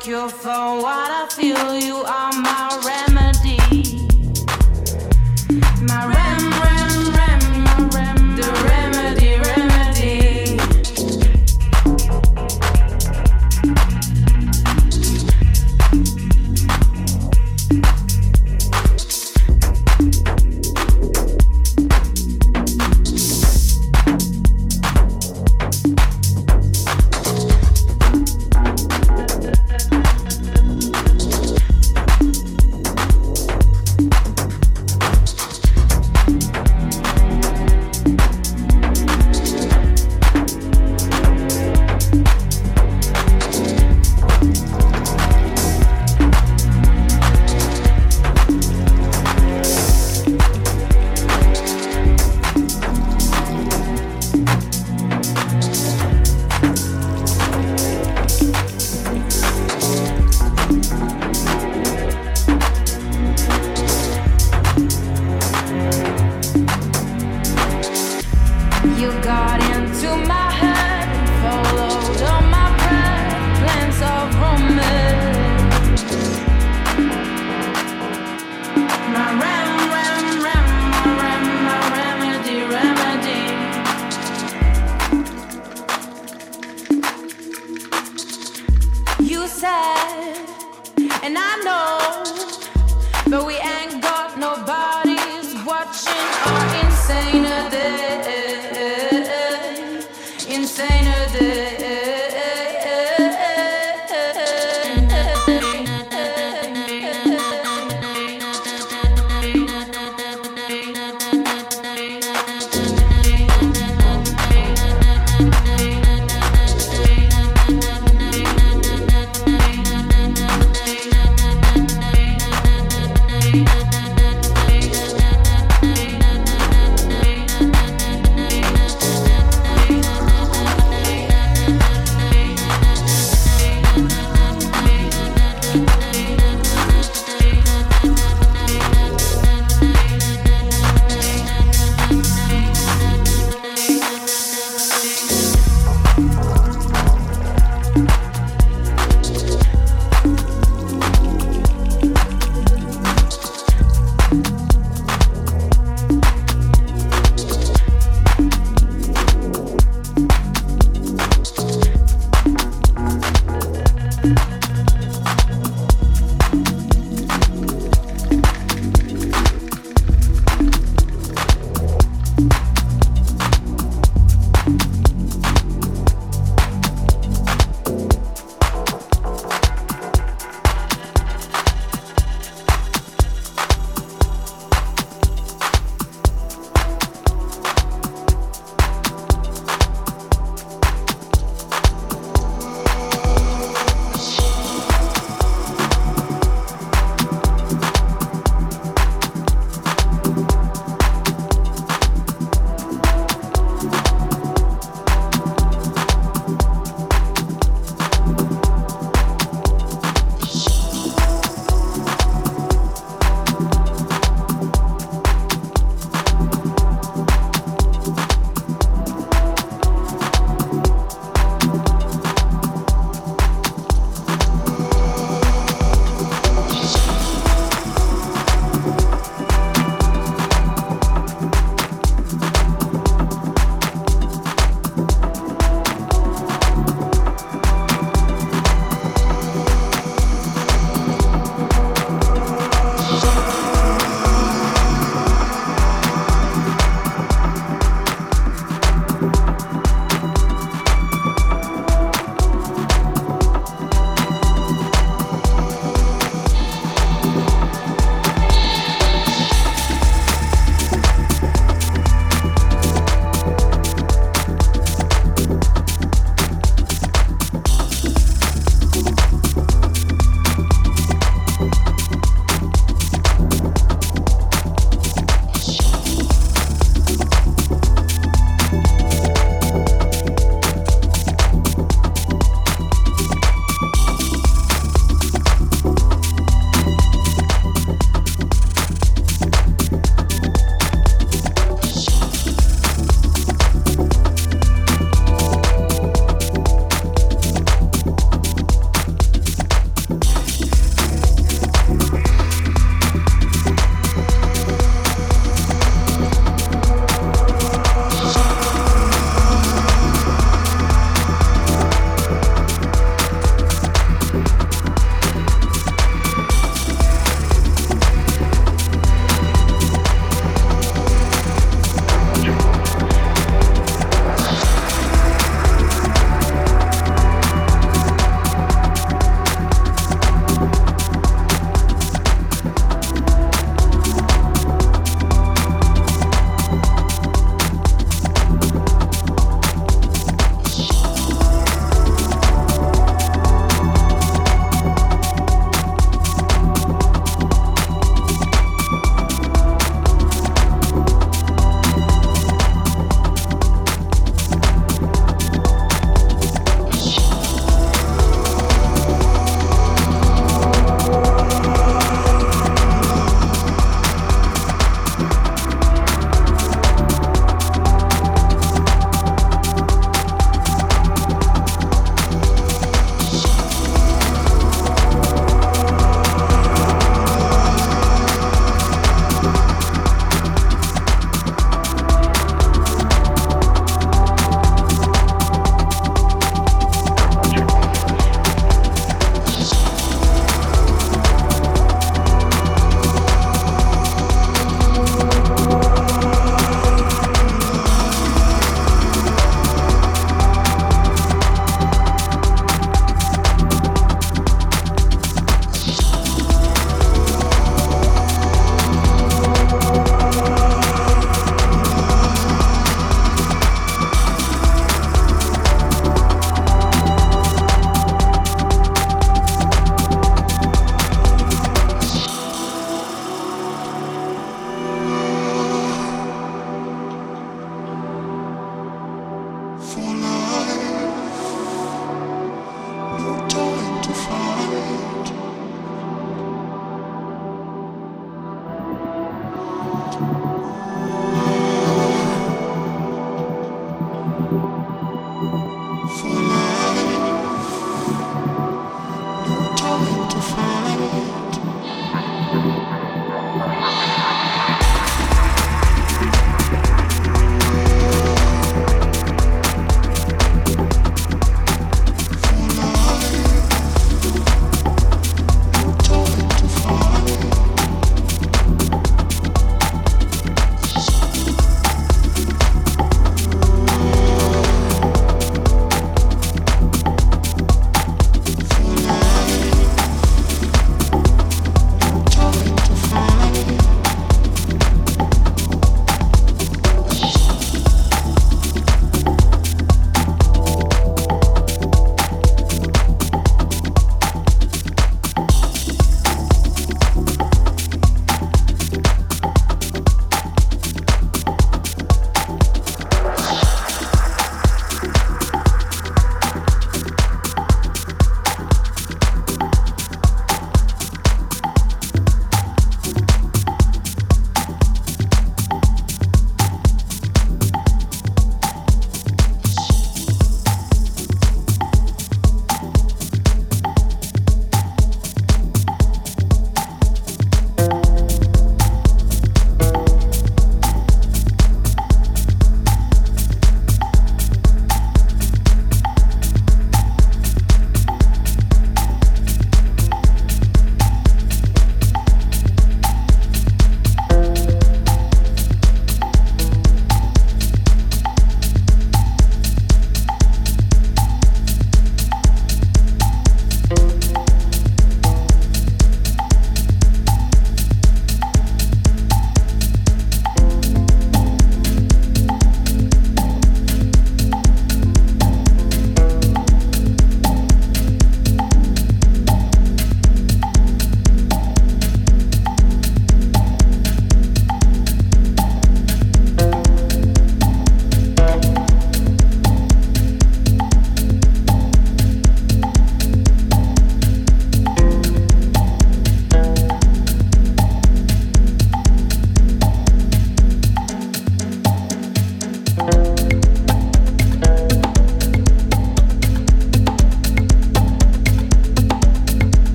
cure for what I feel. You are my remedy.